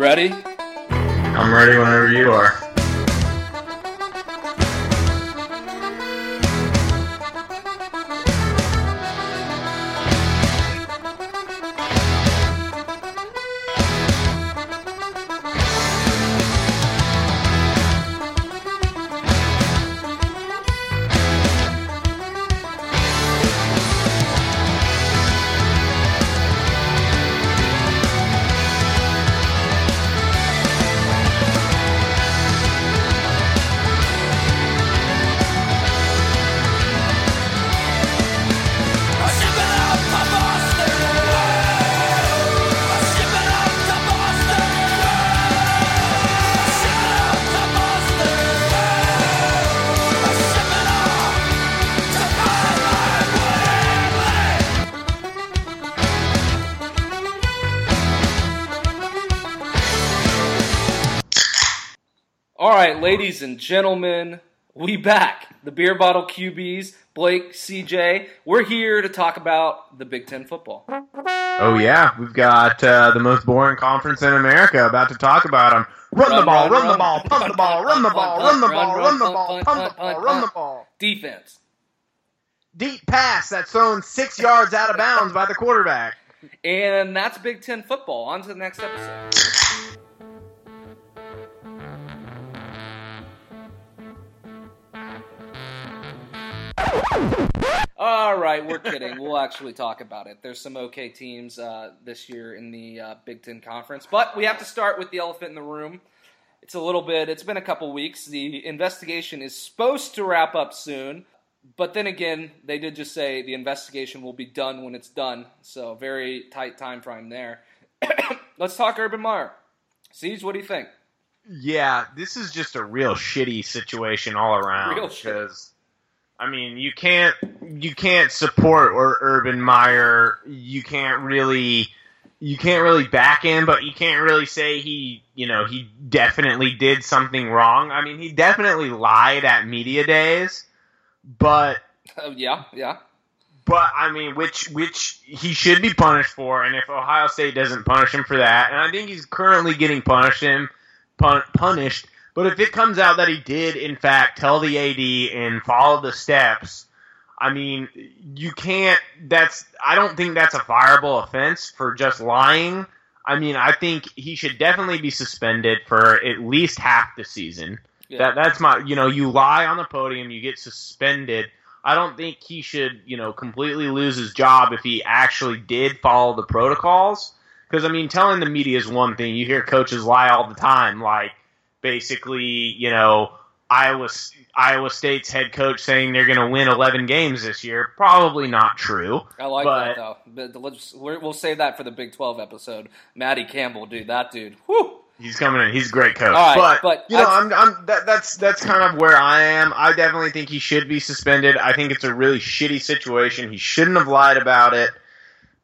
ready? I'm ready whenever you are. All right, ladies and gentlemen, we back. The beer bottle QBs, Blake, CJ. We're here to talk about the Big Ten football. Oh yeah, we've got uh, the most boring conference in America about to talk about them. Run, the ball, run, the ball, punt the ball, run the ball, run the ball, run the ball, punt the ball, run the ball. Defense. Deep pass that's thrown six yards out of bounds by the quarterback. And that's Big Ten football. On to the next episode. All right, we're kidding. We'll actually talk about it. There's some okay teams uh, this year in the uh, Big Ten Conference, but we have to start with the elephant in the room. It's a little bit. It's been a couple weeks. The investigation is supposed to wrap up soon, but then again, they did just say the investigation will be done when it's done. So very tight time frame there. Let's talk Urban Meyer. Siege, what do you think? Yeah, this is just a real shitty situation all around. Real shit. I mean, you can't you can't support or Urban Meyer. You can't really you can't really back him, but you can't really say he you know he definitely did something wrong. I mean, he definitely lied at media days, but Uh, yeah, yeah. but I mean, which which he should be punished for, and if Ohio State doesn't punish him for that, and I think he's currently getting punished him pun- punished. But if it comes out that he did in fact tell the AD and follow the steps, I mean, you can't. That's I don't think that's a fireable offense for just lying. I mean, I think he should definitely be suspended for at least half the season. Yeah. That that's my you know you lie on the podium, you get suspended. I don't think he should you know completely lose his job if he actually did follow the protocols. Because I mean, telling the media is one thing. You hear coaches lie all the time, like basically you know Iowa Iowa State's head coach saying they're going to win 11 games this year. Probably not true. I like But- that though. But let's, we're, we'll save that for the Big Twelve episode. Matty Campbell, dude, that dude. Whew. He's coming in. He's a great coach. Right, but, but you know, I- I'm, I'm that, that's that's kind of where I am. I definitely think he should be suspended. I think it's a really shitty situation. He shouldn't have lied about it.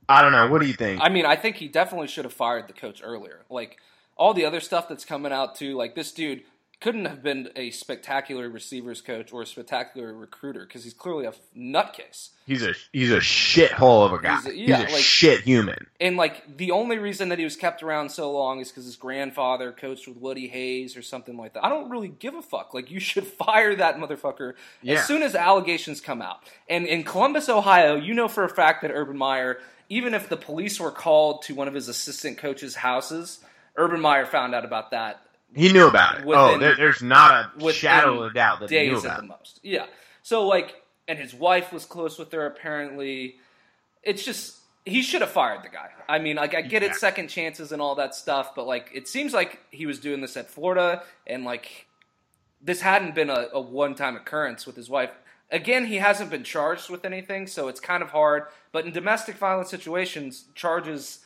I don't know. What do you think? I mean, I think he definitely should have fired the coach earlier. Like all the other stuff that's coming out too. Like this dude couldn't have been a spectacular receivers coach or a spectacular recruiter because he's clearly a nutcase. he's a he's a shithole of a guy. He's a- He's yeah, a, like- shit human. And like the only reason that he was kept around so long is because his grandfather coached with Woody Hayes or something like that. I don't really give a fuck. Like you should fire that motherfucker Yeah. as soon as allegations come out. And in Columbus, Ohio, you know for a fact that Urban Meyer, even if the police were called to one of his assistant coaches' houses, Urban Meyer found out about that He knew about it. oh, there, there's not a shadow of a doubt that he knew about at the most. Yeah. So like, and his wife was close with her. Apparently, it's just he should have fired the guy. I mean, like I get Yeah. it, second chances and all that stuff, but like it seems like he was doing this at Florida, and like this hadn't been a, a one time occurrence with his wife. Again, he hasn't been charged with anything, so it's kind of hard. But in domestic violence situations, charges.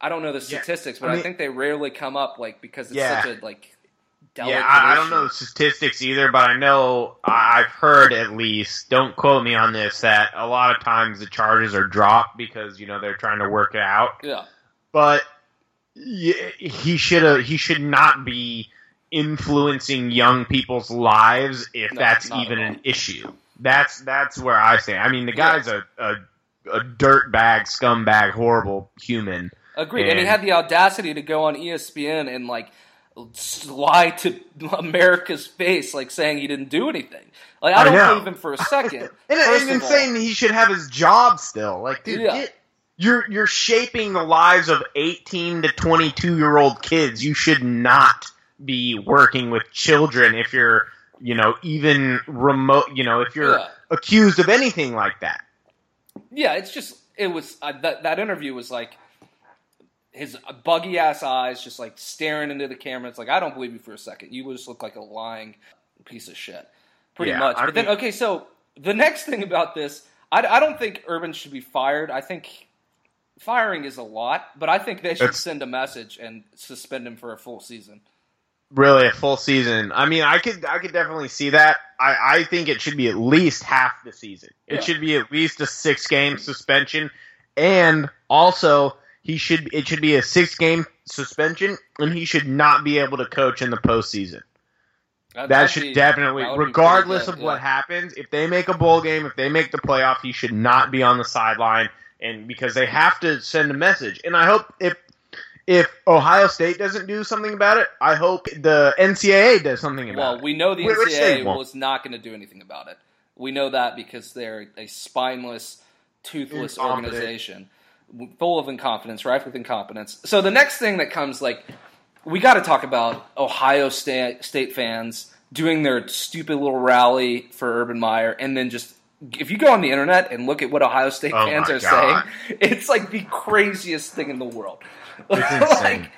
I don't know the Yeah. statistics, but I I, think they rarely come up, like because it's Yeah. such a like. delicate Yeah, I, I don't know the statistics either, but I know I've heard at least. Don't quote me on this. That a lot of times the charges are dropped because you know they're trying to work it out. Yeah. But he should. He should not be influencing young people's lives if No, that's even an issue. That's that's where I stand. I mean, the Yeah. guy's a a, a dirt bag, scumbag, horrible human. Agreed. And, and he had the audacity to go on ESPN and like lie to America's face, like saying he didn't do anything. Like I don't I believe him for a second. and, and saying he should have his job still. Like, dude, yeah. get, you're you're shaping the lives of 18 to 22 year old kids. You should not be working with children if you're, you know, even remote. You know, if you're yeah. accused of anything like that. Yeah, it's just it was uh, that that interview was like his buggy ass eyes just like staring into the camera. It's like I don't believe you for a second. You just look like a lying piece of shit, pretty yeah, much. But then okay, so the next thing about this, I, I don't think Urban should be fired. I think firing is a lot, but I think they should send a message and suspend him for a full season. Really, a full season. I mean, I could I could definitely see that. I, I think it should be at least half the season. It yeah. should be at least a six game suspension, and also he should it should be a six game suspension, and he should not be able to coach in the postseason. That, that should be, definitely, that regardless good, of yeah. what happens, if they make a bowl game, if they make the playoff, he should not be on the sideline, and because they have to send a message. And I hope if if Ohio State doesn't do something about it, I hope the NCAA does something about well, it. Well, we know the NCAA was not going to do anything about it. We know that because they're a spineless, toothless organization full of incompetence, rife with incompetence. So the next thing that comes, like, we got to talk about Ohio State, State fans doing their stupid little rally for Urban Meyer, and then just if you go on the internet and look at what Ohio State oh fans are God. saying, it's like the craziest thing in the world. It's like,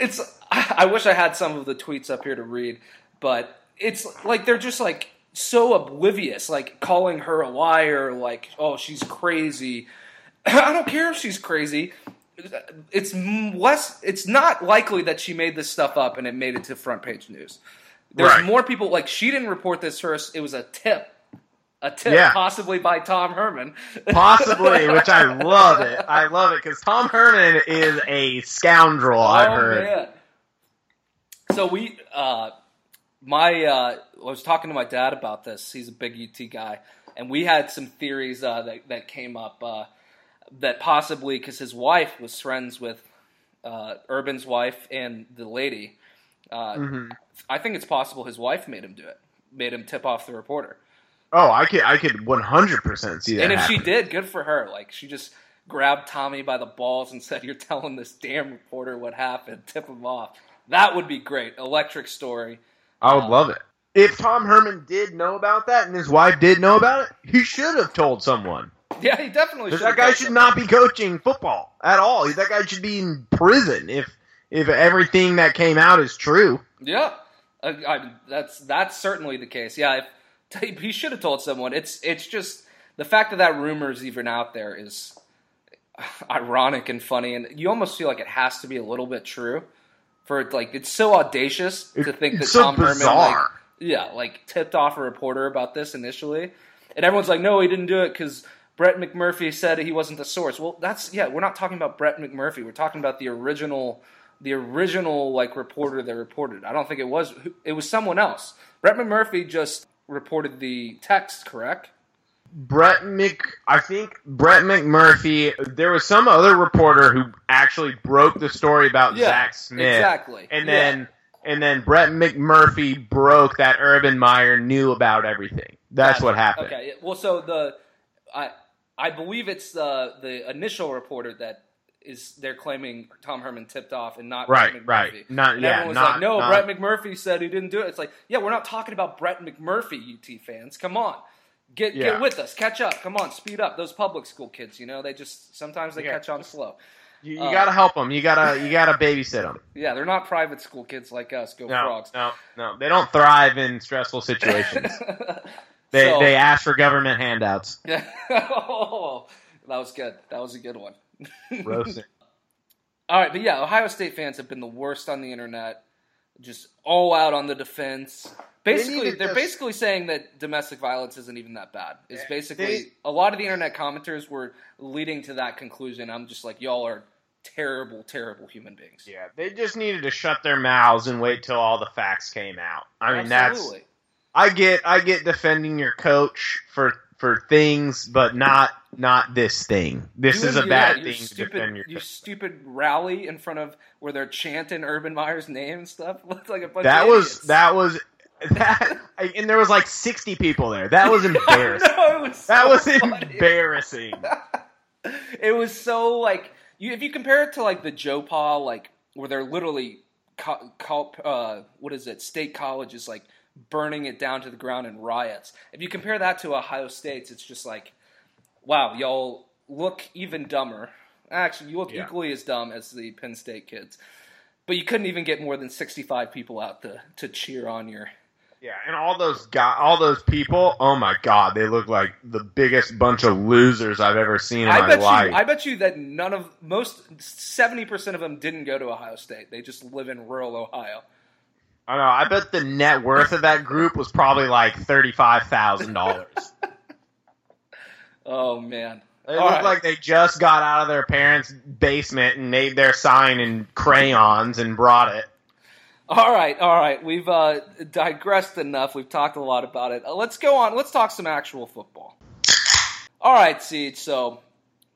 it's. I wish I had some of the tweets up here to read, but it's like they're just like so oblivious, like calling her a liar, like oh she's crazy I don't care if she's crazy. It's less. It's not likely that she made this stuff up and it made it to front page news. There's right. more people like she didn't report this first. It was a tip, a tip, yeah. possibly by Tom Herman. Possibly, which I love it. I love it because Tom Herman is a scoundrel. Oh, I've heard. Man. So we, uh, my, uh, I was talking to my dad about this. He's a big UT guy, and we had some theories uh, that that came up. That possibly because his wife was friends with uh, Urban's wife and the lady. Uh, mm-hmm. I think it's possible his wife made him do it, made him tip off the reporter. Oh, I could, I could one hundred percent see that. And if happen. she did, good for her. Like she just grabbed Tommy by the balls and said, "You're telling this damn reporter what happened. Tip him off." That would be great. Electric story. I would um, love it. If Tom Herman did know about that and his wife did know about it, he should have told someone. Yeah, he definitely. That guy should not be coaching football at all. That guy should be in prison if if everything that came out is true. Yeah, I, I, that's that's certainly the case. Yeah, if, he should have told someone. It's it's just the fact that that rumor is even out there is ironic and funny, and you almost feel like it has to be a little bit true. For like, it's so audacious to think that so Tom bizarre. Herman, like, yeah, like tipped off a reporter about this initially, and everyone's like, "No, he didn't do it because Brett McMurphy said he wasn't the source. Well, that's yeah. We're not talking about Brett McMurphy. We're talking about the original, the original like reporter that reported. I don't think it was. It was someone else. Brett McMurphy just reported the text, correct? Brett Mc, I think Brett McMurphy. There was some other reporter who actually broke the story about yeah, Zach Smith, exactly, and then yeah. and then Brett McMurphy broke that Urban Meyer knew about everything. That's what happened. Okay, well, so the I I believe it's the the initial reporter that is they're claiming Tom Herman tipped off and not right, right, not and yeah. Everyone's not, like, no, not, Brett McMurphy said he didn't do it. It's like, yeah, we're not talking about Brett McMurphy, UT fans. Come on, get yeah. get with us, catch up. Come on, speed up. Those public school kids, you know, they just sometimes they yeah. catch on slow. You, you uh, gotta help them. You gotta you gotta babysit them. Yeah, they're not private school kids like us. Go no, frogs. No, no, they don't thrive in stressful situations. They so, they ask for government handouts. Yeah. oh, that was good. That was a good one. Roasting. All right, but yeah, Ohio State fans have been the worst on the internet. Just all out on the defense. Basically, they are just, basically saying that domestic violence isn't even that bad. It's basically they, a lot of the internet commenters were leading to that conclusion. I'm just like, y'all are terrible, terrible human beings. Yeah, they just needed to shut their mouths and wait till all the facts came out. I mean, Absolutely. that's I get I get defending your coach for for things, but not not this thing. This You is a bad your thing to stupid, defend You yourself. stupid rally in front of where they're chanting Urban Meyer's name and stuff. Looks like a bunch That was that was that, and there was like sixty people there. That was embarrassing. no, was That was funny. embarrassing. it was so like you if you compare it to like the Joe Pa like where they're literally co- co- uh, what is it state colleges like burning it down to the ground in riots. If you compare that to Ohio State's, it's just like wow, y'all look even dumber. Actually, you look Yeah. equally as dumb as the Penn State kids. But you couldn't even get more than 65 people out to, to cheer on your Yeah, and all those guys, all those people. Oh my god, they look like the biggest bunch of losers I've ever seen in I my bet life. you. I bet you that none of most seventy percent of them didn't go to Ohio State. They just live in rural Ohio. I know. I bet the net worth of that group was probably like thirty-five thousand dollars. Oh man! It All look right. like they just got out of their parents' basement and made their sign in crayons and brought it. All right, all right. We've uh, digressed enough. We've talked a lot about it. Uh, let's go on. Let's talk some actual football. All right, Siege. So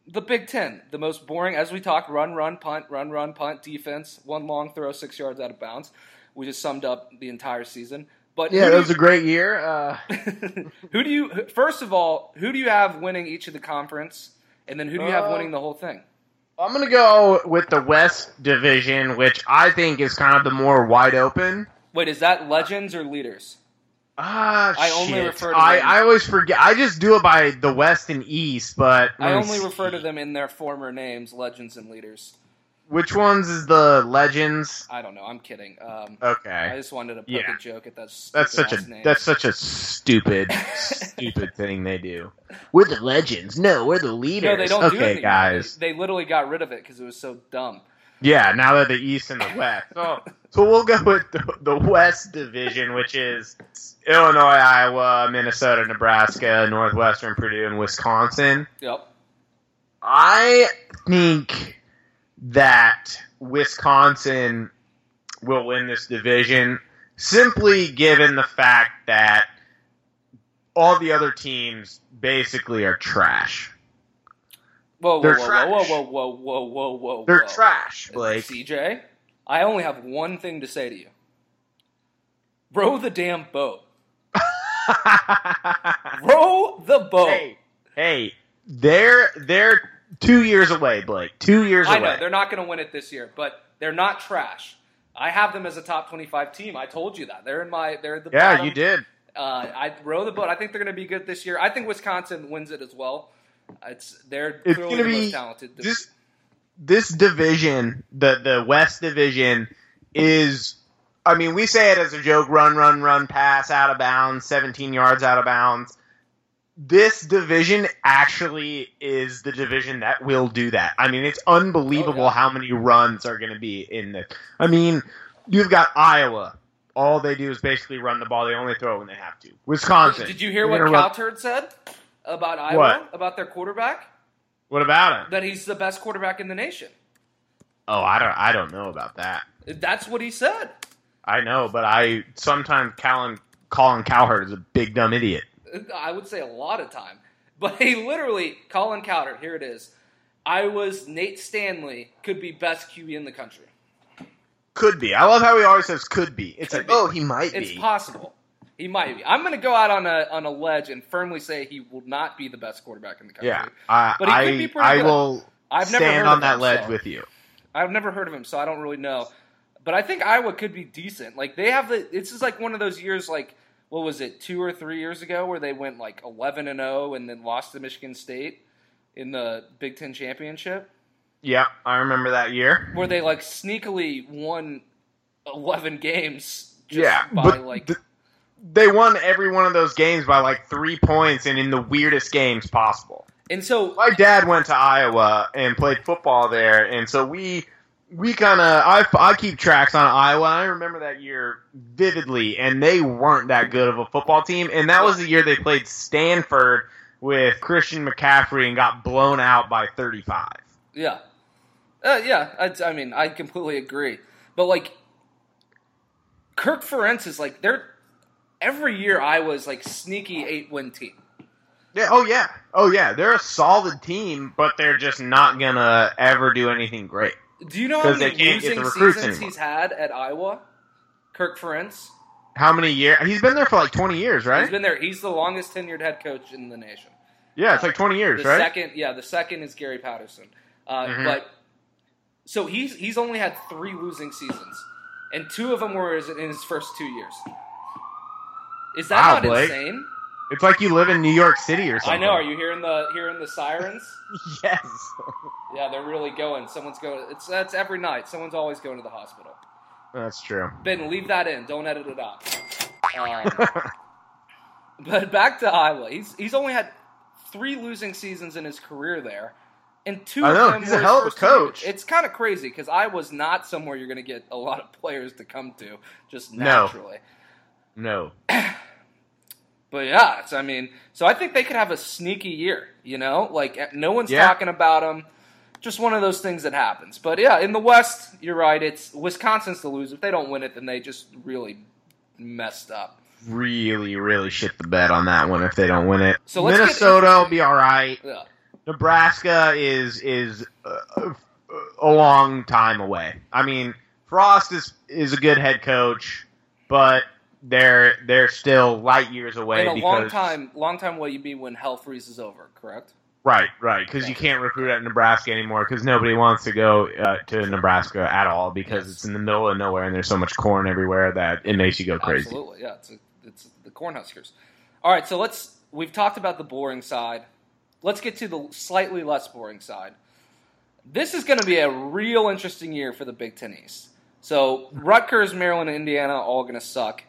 the Big Ten, the most boring, as we talk, run, run, punt, run, run, punt, defense, one long throw, six yards out of bounds. We just summed up the entire season. But Yeah, do was a great year. Uh, who do you? First of all, who do you have winning each of the conference, and then who do you have Uh, winning the whole thing? I'm gonna go with the West Division, which I think is kind of the more wide open. Wait, is that legends or leaders? Ah, I only refer to I, I always forget. I just do it by the West and East, but I only refer to them in their former names, legends and leaders. Which ones is the Legends? I don't know. I'm kidding. Um, Okay, I just wanted to poke Yeah. a joke at that. that's such a stupid-ass name. that's such a stupid stupid thing they do. We're the Legends. No, we're the leaders. no, they don't do it okay, anymore. guys. They, they literally got rid of it because it was so dumb. Yeah, now they're the East and the West. So, so we'll go with the, the West Division, which is Illinois, Iowa, Minnesota, Nebraska, Northwestern, Purdue, and Wisconsin. Yep. I think that Wisconsin will win this division simply given the fact that all the other teams basically are trash. Whoa, whoa, They're whoa, trash. whoa, whoa, whoa, whoa, whoa, whoa. They're trash, Blake. CJ, I only have one thing to say to you. Row the damn boat. Row the boat. hey, hey, they're they're two years away, Blake. Two years I away. I know they're not going to win it this year, but they're not trash. I have them as a top twenty-five team. I told you that they're in my. They're the yeah, bottom. you did. Uh, I row the boat. I think they're going to be good this year. I think Wisconsin wins it as well. It's they're It's clearly the be most talented. this this division, the the West Division, is. I mean, we say it as a joke: run, run, run, pass out of bounds, seventeen yards out of bounds. This division actually is the division that will do that. I mean, it's unbelievable Oh, yeah. how many runs are going to be in the. I mean, you've got Iowa. All they do is basically run the ball. They only throw when they have to. Wisconsin. Did you hear what run- said about Iowa What? about their quarterback? What about him? That he's the best quarterback in the nation. Oh, I don't. I don't know about that. That's what he said. I know, but I sometimes Colin Colin Cowherd is a big dumb idiot. I would say a lot of time. But he literally, Colin Cowherd, here it is. I was Nate Stanley, could be best QB in the country. Could be. I love how he always says could be. It's Could like, be. oh, he might It's be. It's possible. He might be. I'm going to go out on a on a ledge and firmly say he will not be the best quarterback in the country. yeah, I, But he could be pretty I good. will I've never stand heard on of that him, ledge so- with you. I've never heard of him, so I don't really know. But I think Iowa could be decent. Like they have the. This is like one of those years, like what was it, two or three years ago, where they went like 11 and 0 and then lost to Michigan State in the Big Ten championship, Yeah, I remember that year. where they like sneakily won 11 games. Just yeah, by but like th- they won every one of those games by like three points and in the weirdest games possible. and so my dad went to Iowa and played football there, and so we we kind of I, I keep tracks on Iowa. I remember that year vividly, and they weren't that good of a football team, and that was the year they played Stanford with Christian McCaffrey and got blown out by 35. Yeah. Uh, yeah, I, I mean, I completely agree. But, like, Kirk Ferentz is like, they're, every year I was like sneaky eight win team. Yeah. Oh yeah. Oh yeah. They're a solid team, but they're just not gonna ever do anything great. Do you know how many losing seasons anymore. he's had at Iowa? Kirk Ferentz. How many years? He's been there for like twenty years, right? He's been there. He's the longest tenured head coach in the nation. Yeah, it's like twenty years, The right? second, yeah, the second is Gary Patterson. Uh, Mhm. But so he's he's only had three losing seasons, and two of them were in his first two years. Is that Wow, not Blake. insane? It's like you live in New York City or something. I know. Are you hearing the hearing the sirens? yes. Yeah, they're really going. Someone's going. It's that's every night. Someone's always going to the hospital. That's true. Ben, leave that in. Don't edit it out. Um, but back to Iowa. He's he's only had three losing seasons in his career there, and two I of know, them he's a hell of a his first coach. It's kind of crazy because Iowa's not somewhere you're going to get a lot of players to come to just naturally. No. naturally. no. But yeah, it's, I mean, so I think they could have a sneaky year. You know, like eh, no one's Yeah. talking about them. Just one of those things that happens. But yeah, in the West, you're right. It's Wisconsin's to lose. If they don't win it, then they just really messed up. Really, really shit the bed on that one if they don't win it. So get Minnesota will be all right. Yeah. Nebraska is is uh, a long time away. I mean, Frost is is a good head coach, but they're they're still light years away. In a because, long time, long time will you be when hell freezes over, correct? Right, right, because you can't recruit at Nebraska anymore because nobody wants to go uh, to Nebraska at all because Yes. it's in the middle of nowhere and there's so much corn everywhere that it makes you go crazy. Absolutely, yeah. It's, a, it's the Cornhuskers. All right, so let's. We've talked about the boring side. Let's get to the slightly less boring side. This is going to be a real interesting year for the Big Ten East. So Rutgers, Maryland, and Indiana all going to suck.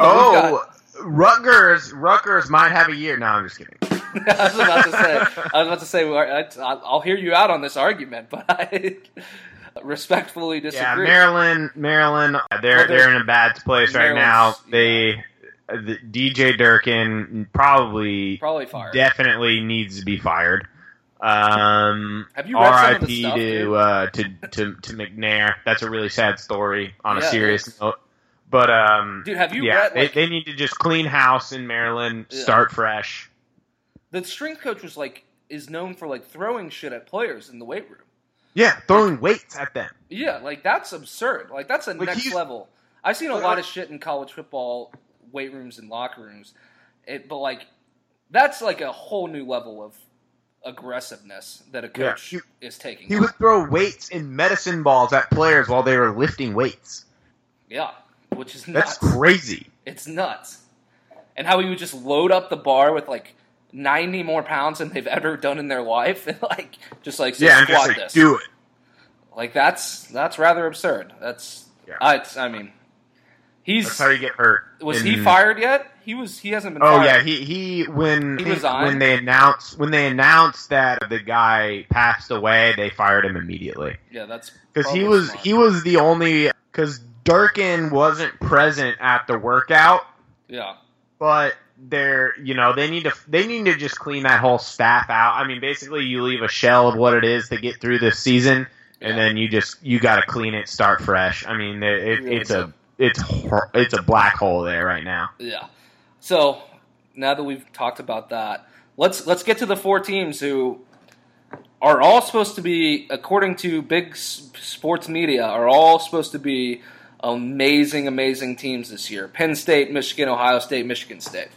But we've got- Oh, Rutgers, Rutgers might have a year. No, I'm just kidding. I was about to say. I was about to say. I'll hear you out on this argument, but I respectfully Yeah, disagree. Maryland, Maryland, they're Well, they're- they're in a bad place right now. They, uh, the, DJ Durkin probably, Probably fired. definitely needs to be fired. Um, Have you read some of the R.I.P. stuff, to, uh, to to to McNair. That's a really sad story. On a Yeah, it serious note, but um, Dude, have you yeah, read? Like, they, they need to just clean house in Maryland, Yeah. start fresh. the strength coach was like is known for like throwing shit at players in the weight room. Yeah, throwing weights at them. Yeah, like that's absurd. Like that's a Like, next level. I've seen a lot of shit in college football weight rooms and locker rooms, it, but like that's like a whole new level of aggressiveness that a Yeah, coach he- is taking. He would throw weights and medicine balls at players while they were lifting weights. yeah, which is nuts. That's crazy. It's nuts. And how he would just load up the bar with like ninety more pounds than they've ever done in their life, and like just like Yeah, and just squat like this. do it. Like that's that's rather absurd. That's Yeah. I, I mean, he's That's how you get hurt. was he fired yet? He was. He hasn't been. Oh fired. yeah, he he when He think when they announced when they announced that the guy passed away, they fired him immediately yeah. That's because he was smart. he was the only because Durkin wasn't present at the workout, yeah. but they're you know they need to they need to just clean that whole staff out. I mean, basically you leave a shell of what it is to get through this season, and Yeah. then you just you got to clean it, start fresh. I mean, it, it, it's a it's it's a black hole there right now. Yeah. So now that we've talked about that, let's let's get to the four teams who are all supposed to be, according to big sports media, are all supposed to be amazing, amazing teams this year. Penn State, Michigan, Ohio State, Michigan State.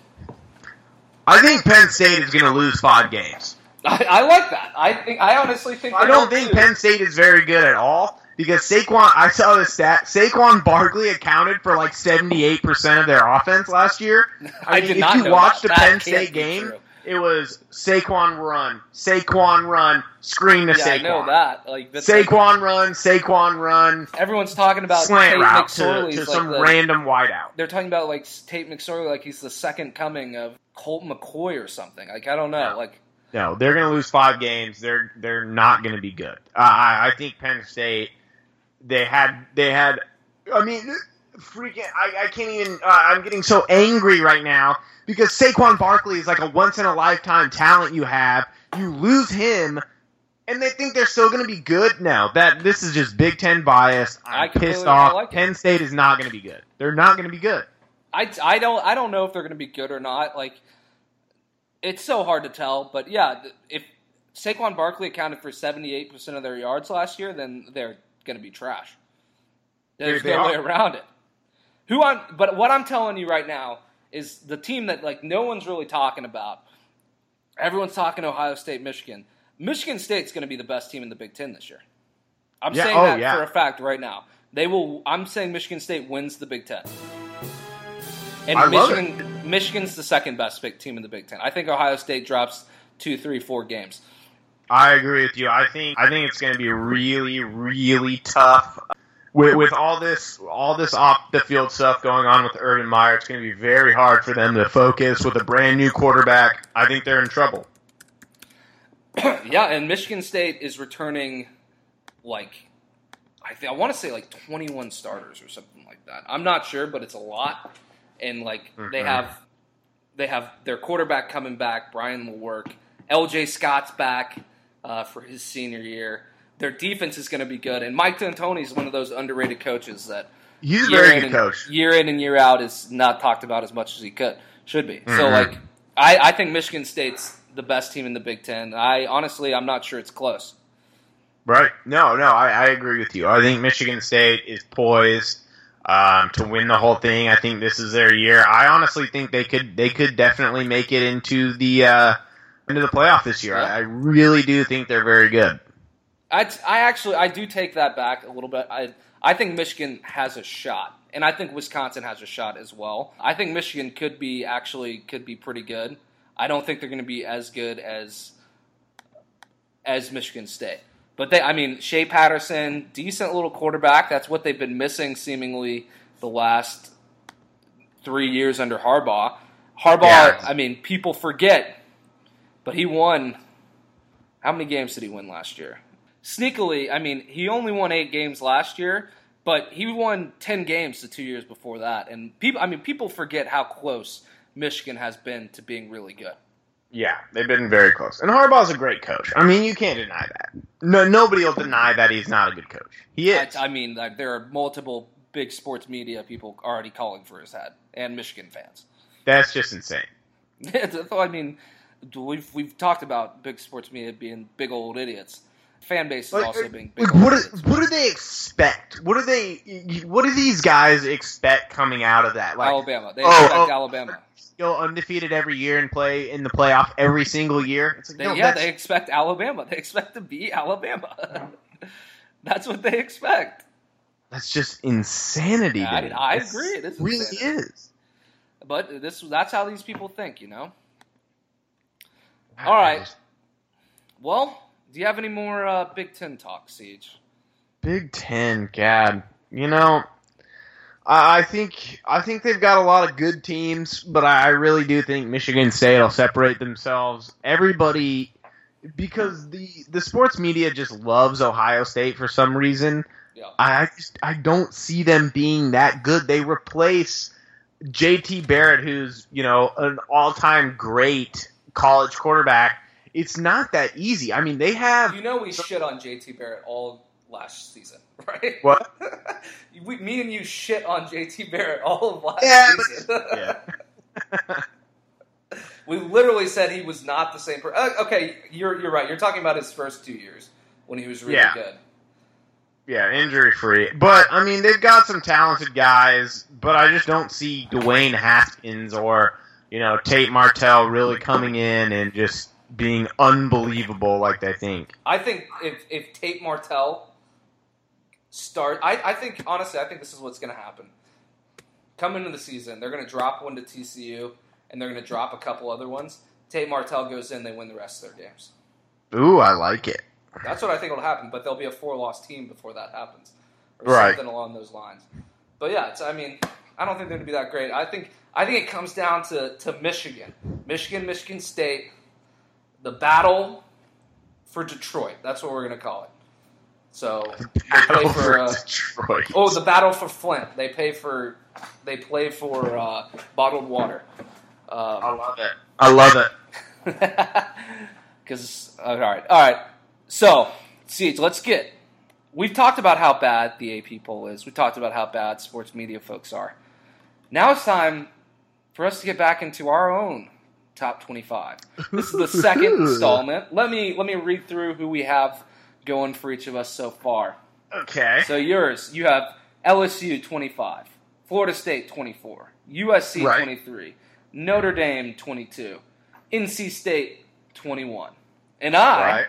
I think Penn State is going to lose five games. I, I like that. I think I honestly think I don't think do. Penn State is very good at all because Saquon. I saw the stat. Saquon Barkley accounted for like seventy eight percent of their offense last year. I, I, mean, did if not you that. the Penn State game, true. It was Saquon run, Saquon run, screen to Yeah, I know that. Like that's like- Saquon run, Saquon run, everyone's talking about slant Tate route to, to like some the- random wideout. they're talking about like Tate McSorley like he's the second coming of Colt McCoy or something. Like I don't know. Yeah. Like No, they're going to lose five games. They're they're not going to be good. Uh, I I think Penn State they had they had. I mean, freaking! I, I can't even. Uh, I'm getting so angry right now because Saquon Barkley is like a once in a lifetime talent you have. You lose him. And they think they're still going to be good. No, that this is just Big Ten bias. I I'm pissed off. like. Penn State is not going to be good. They're not going to be good. I, I don't I don't know if they're going to be good or not. Like It's so hard to tell, but yeah, if Saquon Barkley accounted for 78% of their yards last year, then they're going to be trash. There's they no are. way around it. Who I'm, but what I'm telling you right now is the team that like no one's really talking about. Everyone's talking Ohio State, Michigan. Michigan State's going to be the best team in the Big Ten this year. I'm Yeah, saying oh, that yeah. for a fact right now. They will. I'm saying Michigan State wins the Big Ten. And I love Michigan, Michigan's the second best big team in the Big Ten. I think Ohio State drops two, three, four games. I agree with you. I think I think it's going to be really, really tough with with all this all this off the field stuff going on with Urban Meyer. It's going to be very hard for them to focus with a brand new quarterback. I think they're in trouble. yeah, and Michigan State is returning like I think I want to say like 21 starters or something like that. I'm not sure, but it's a lot. And like they Mhm. have they have their quarterback coming back, Brian Lewerke. LJ Scott's back uh, for his senior year. Their defense is going to be good, and Mike D'Antoni is one of those underrated coaches that He's year very in good and- coach. Year in and year out is not talked about as much as he could should be. So Mhm. like I, I think Michigan State's the best team in the Big Ten. I honestly I'm not sure it's close. Right? No, no, I, I agree with you. I think Michigan State is poised um, to win the whole thing. I think this is their year. I honestly think they could they could definitely make it into the uh, into the playoff this year. Yeah. I, I really do think they're very good. I, I actually I do take that back a little bit. I I think Michigan has a shot, and I think Wisconsin has a shot as well. I think Michigan could be actually could be pretty good. I don't think they're going to be as good as as Michigan State. But they, I mean, Shea Patterson, decent little quarterback. That's what they've been missing seemingly the last three years under Harbaugh. Harbaugh, Yeah. I mean, people forget, but he won. How many games did he win last year? Sneakily, I mean, he only won eight games last year, but he won ten games the two years before that. And people, I mean, people forget how close Michigan has been to being really good. Yeah, they've been very close. And Harbaugh's a great coach. I mean, you can't deny that. No, nobody will deny that he's not a good coach. He I, is. I mean, like, there are multiple big sports media people already calling for his head, and Michigan fans. That's just insane. I mean, we've we've talked about big sports media being big old idiots. Fan base is Like, also uh, being big Like, what, idiots. what do they expect? What do they? What do these guys expect coming out of that? Like, Alabama. They oh, expect oh, Alabama. go undefeated every year and play in the playoff every single year. It's like, They, no, yeah, they expect Alabama. They expect to beat Alabama. That's what they expect. that's just insanity. I- to. I agree, it is really insanity. is. But this that's how these people think, you know. All right. Well, do you have any more uh, Big Ten talk, Siege? Big Ten, God, you know, I, I think I think they've got a lot of good teams, but I, I really do think Michigan State will separate themselves. Everybody, because the the sports media just loves Ohio State for some reason. Yeah. I just I don't see them being that good. They replace JT Barrett, who's you know an all time great college quarterback. It's not that easy. I mean, they have You know we shit on JT Barrett all last season, right? What? we, me and you shit on JT Barrett all of last Yeah, but- season. yeah. we literally said he was not the same person. Uh, okay, you're you're right. You're talking about his first two years when he was really Yeah. good. Yeah, injury free. But I mean, they've got some talented guys, but I just don't see Dwayne Haskins or you know Tate Martell really coming in and just being unbelievable like they think. I think if if Tate Martell start, I, I think honestly, I think this is what's going to happen. Come into the season, they're going to drop one to TCU, and they're going to drop a couple other ones. Tate Martell goes in, they win the rest of their games. Ooh, I like it. That's what I think will happen. But there'll be a four loss team before that happens, or Right. something along those lines. But yeah, it's, I mean, I don't think they're going to be that great. I think I think it comes down to to Michigan, Michigan, Michigan State, the battle for Detroit. That's what we're going to call it. So they play for. Uh, Detroit. oh, the battle for Flint. They pay for. They play for uh, bottled water. I Um, love it. I love it. Because all right, all right. So, Siege, let's get. We've talked about how bad the AP poll is. We talked about how bad sports media folks are. Now it's time for us to get back into our own top 25. This is the second installment. Let me let me read through who we have going for each of us so far. Okay. So yours, you have LSU 25, Florida State 24, USC Right. 23, Notre Dame 22, NC State 21. And I right.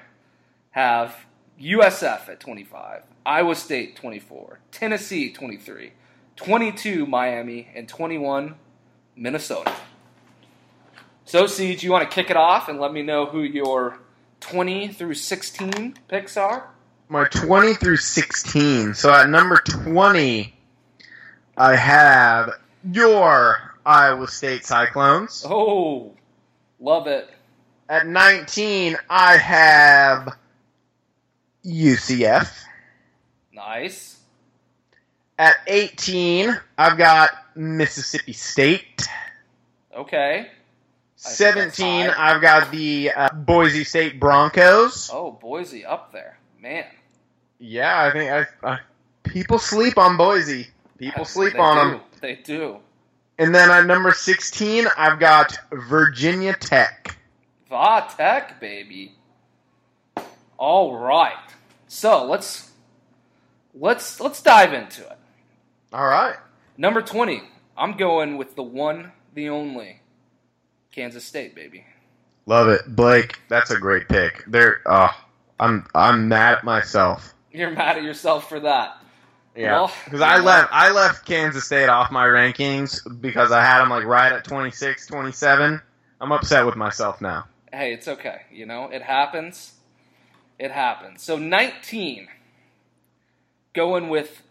have USF at 25, Iowa State 24, Tennessee 23, 22 Miami, and 21 Minnesota. So, Siege, you want to kick it off and let me know who your 20 through 16 picks are? My 20 through 16. So at number 20, I have your Iowa State Cyclones. Oh, love it. At 19, I have UCF. Nice. At 18, I've got Mississippi State. Okay. I think 17. I've got the uh, Boise State Broncos. Oh, Boise up there. Man. Yeah, I think I, I, people sleep on Boise. People sleep on do. them. They do. And then at number 16, I've got Virginia Tech. Va Tech, baby. All right. So let's let's let's dive into it. All right. Number twenty. I'm going with the one, the only, Kansas State, baby. Love it. Blake, that's a great pick. There uh I'm I'm mad at myself. You're mad at yourself for that. Yeah. Well, Cuz I left I left Kansas State off my rankings because I had them like right at 26, 27. I'm upset with myself now. Hey, it's okay. You know, it happens. It happens. So 19. Going with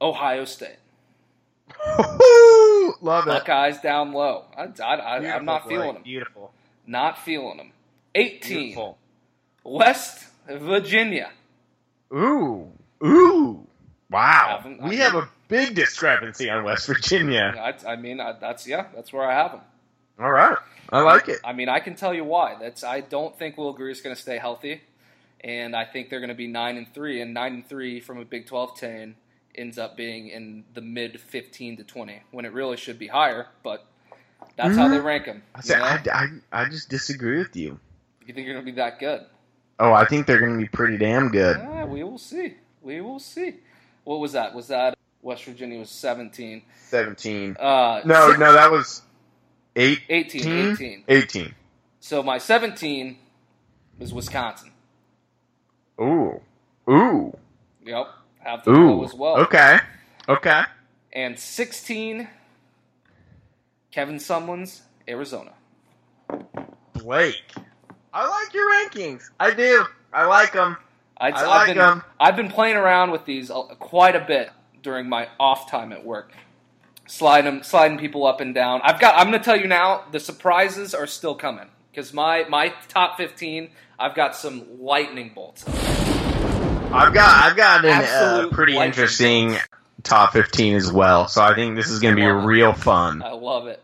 Ohio State. Love it. Buckeyes down low. I, I, I, I'm not Blake. feeling them. Beautiful. Not feeling them. 18. Beautiful. West Virginia. Ooh. Ooh. Wow. Haven't- We mean- have a big discrepancy on West Virginia. I, I mean, I, that's yeah, that's where I have them. All right. I like it. I mean, I can tell you why. That's I don't think Will Grier is going to stay healthy, and I think they're going to be nine and three, and nine and three from a Big Twelve team ends up being in the mid fifteen to twenty when it really should be higher. But that's how they rank them. I, say. I, I, I just disagree with you. you think you're going to be that good? Oh, I think they're going to be pretty damn good. Ah, we will see. We will see. What was that? Was that West Virginia was seventeen? 17. Uh, No, no, that was 8. 18, 18. 18. So my seventeen was Wisconsin. Ooh. Ooh. Yep, have to go Ooh. as well. Okay. Okay. And 16, Kevin Sumlin's Arizona. Blake. I like your rankings. I do. I like them. I, I have like been, 'em. I've been playing around with these uh, quite a bit during my off time at work, sliding sliding people up and down. I've got. I'm going to tell you now. The surprises are still coming because my my top 15. I've got some lightning bolts. I've got I've got a uh, pretty interesting top 15 as well. So I think this is going to be it. real fun. I love it.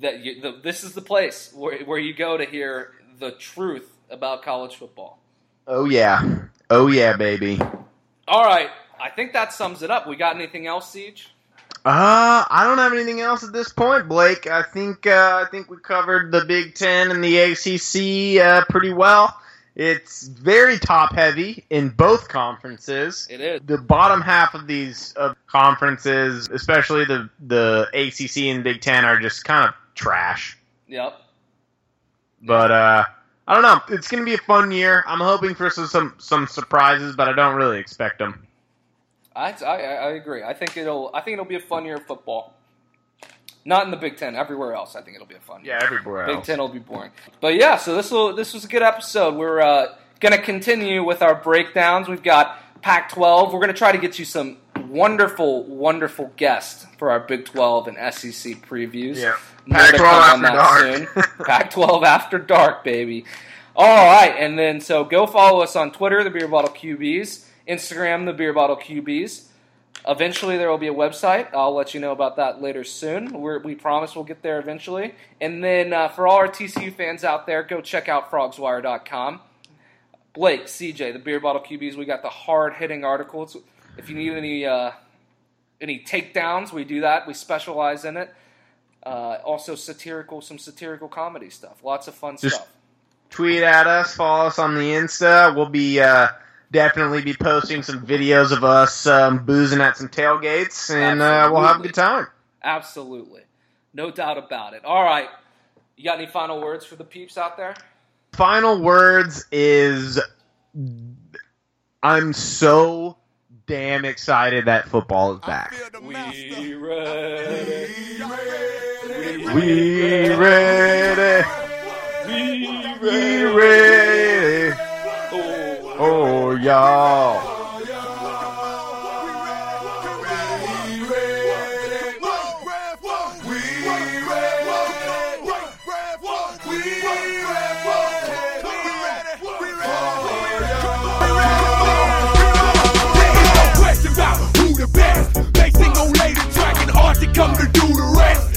That you, the, this is the place where where you go to hear the truth about college football. Oh yeah. Oh yeah, baby. All right, I think that sums it up. We got anything else, Siege? Uh, I don't have anything else at this point, Blake. I think uh, I think we covered the Big Ten and the ACC uh, pretty well. It's very top heavy in both conferences. It is. The bottom half of these uh, conferences, especially the the ACC and Big Ten, are just kind of trash. Yep. But uh, I don't know. It's going to be a fun year. I'm hoping for some some, some surprises, but I don't really expect them. I, I, I agree. I think it'll I think it'll be a fun year of football. Not in the Big Ten. Everywhere else, I think it'll be a fun. Yeah, everywhere else. Big else. Ten will be boring. But yeah, so this will this was a good episode. We're uh, gonna continue with our breakdowns. We've got Pac-12. We're gonna try to get you some wonderful, wonderful guests for our Big 12 and SEC previews. Yeah. More Pac-12 come on after that dark. soon. Pac-12 after dark, baby. All right, and then so go follow us on Twitter, the Beer Bottle QBs, Instagram, the Beer Bottle QBs. Eventually, there will be a website. I'll let you know about that later soon. We're, we promise we'll get there eventually. And then uh, for all our TCU fans out there, go check out frogswire.com. Blake, CJ, the Beer Bottle QBs, we got the hard hitting articles. If you need any uh, any takedowns, we do that. We specialize in it. Uh, also satirical, some satirical comedy stuff. Lots of fun Just- stuff. Tweet at us, follow us on the Insta. We'll be uh, definitely be posting some videos of us um, boozing at some tailgates, and uh, we'll have a good time. Absolutely. No doubt about it. All right. You got any final words for the peeps out there? Final words is I'm so damn excited that football is back. We ready. We ready. We We ready. To come to do the rest.